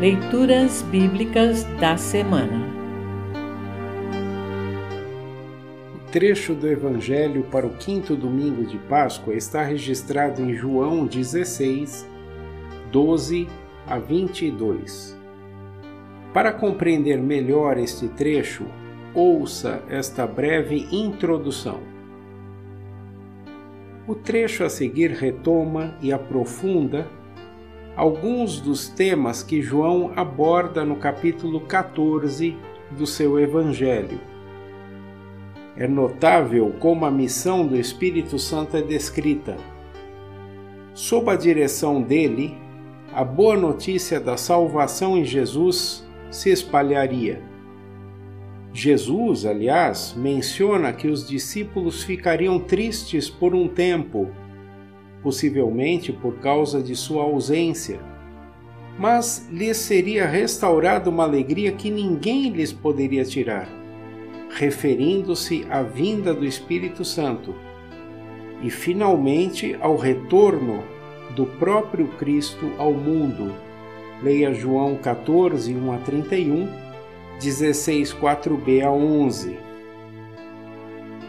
Leituras Bíblicas da Semana O trecho do Evangelho para o quinto domingo de Páscoa está registrado em João 16, 12 a 22. Para compreender melhor este trecho, ouça esta breve introdução. O trecho a seguir retoma e aprofunda alguns dos temas que João aborda no capítulo 14 do seu Evangelho. É notável como a missão do Espírito Santo é descrita. Sob a direção dele, a boa notícia da salvação em Jesus se espalharia. Jesus, aliás, menciona que os discípulos ficariam tristes por um tempo possivelmente por causa de sua ausência. Mas lhes seria restaurada uma alegria que ninguém lhes poderia tirar, referindo-se à vinda do Espírito Santo e fitalmente ao retorno do próprio Cristo ao mundo. Leia João 14, 1 a 31, 16, 4b a 11.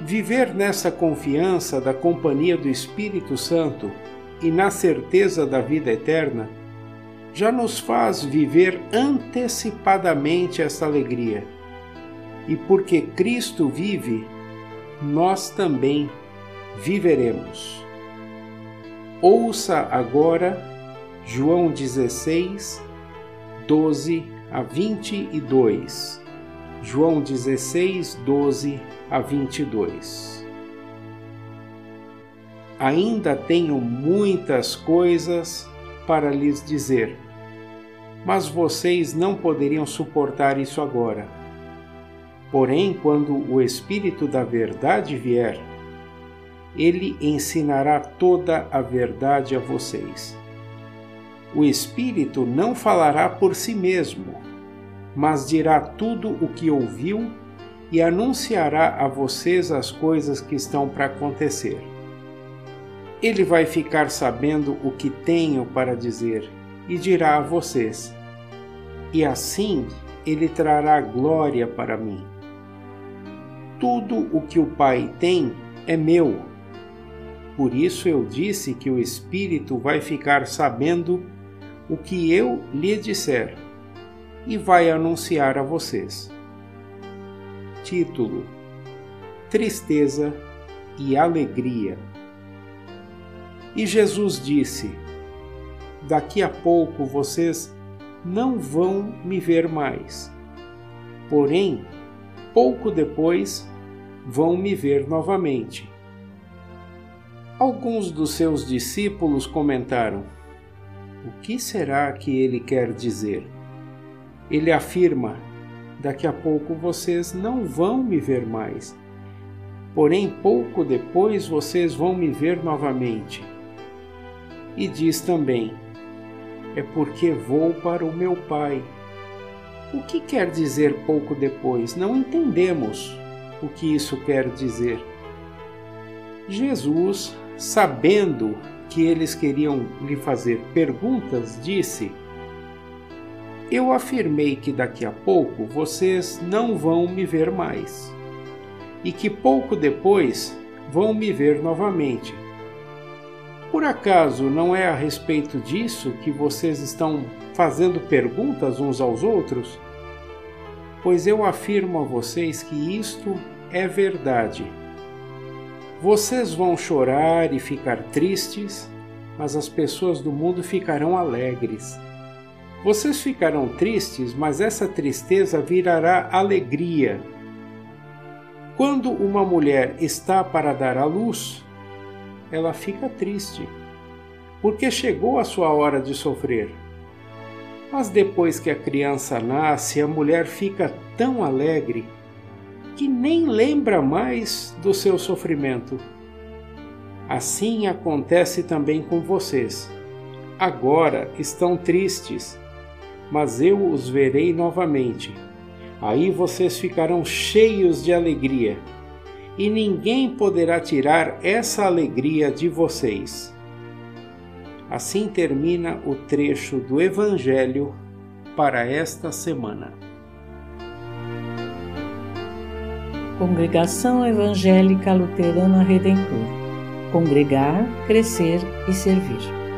Viver nessa confiança da companhia do Espírito Santo e na certeza da vida eterna já nos faz viver antecipadamente essa alegria. E porque Cristo vive, nós também viveremos. Ouça agora João 16, 12 a 22. João 16, 12 a 22. Ainda tenho muitas coisas para lhes dizer, mas vocês não poderiam suportar isso agora. Porém, quando o Espírito da Verdade vier, ele ensinará toda a verdade a vocês. O Espírito não falará por si mesmo, mas dirá tudo o que ouviu e anunciará a vocês as coisas que estão para acontecer. Ele vai ficar sabendo o que tenho para dizer e dirá a vocês. E assim ele trará glória para mim. Tudo o que o Pai tem é meu. Por isso eu disse que o Espírito vai ficar sabendo o que eu lhe disser e vai anunciar a vocês. Título: Tristeza e Alegria. E Jesus disse: Daqui a pouco vocês não vão me ver mais. Porém, pouco depois vão me ver novamente. Alguns dos seus discípulos comentaram: O que será que ele quer dizer? Ele afirma: Daqui a pouco vocês não vão me ver mais. Porém, pouco depois vocês vão me ver novamente. E diz também: É porque vou para o meu Pai. O que quer dizer pouco depois? Não entendemos o que isso quer dizer. Jesus, sabendo que eles queriam lhe fazer perguntas, disse: eu afirmei que daqui a pouco vocês não vão me ver mais e que pouco depois vão me ver novamente. Por acaso não é a respeito disso que vocês estão fazendo perguntas uns aos outros? Pois eu afirmo a vocês que isto é verdade. Vocês vão chorar e ficar tristes, mas as pessoas do mundo ficarão alegres. Vocês ficarão tristes, mas essa tristeza virará alegria. Quando uma mulher está para dar à luz, ela fica triste, porque chegou a sua hora de sofrer. Mas depois que a criança nasce, a mulher fica tão alegre que nem lembra mais do seu sofrimento. Assim acontece também com vocês. Agora estão tristes mas eu os verei novamente. Aí vocês ficarão cheios de alegria, e ninguém poderá tirar essa alegria de vocês. Assim termina o trecho do Evangelho para esta semana. Congregação Evangélica Luterana Redentor Congregar, Crescer e Servir.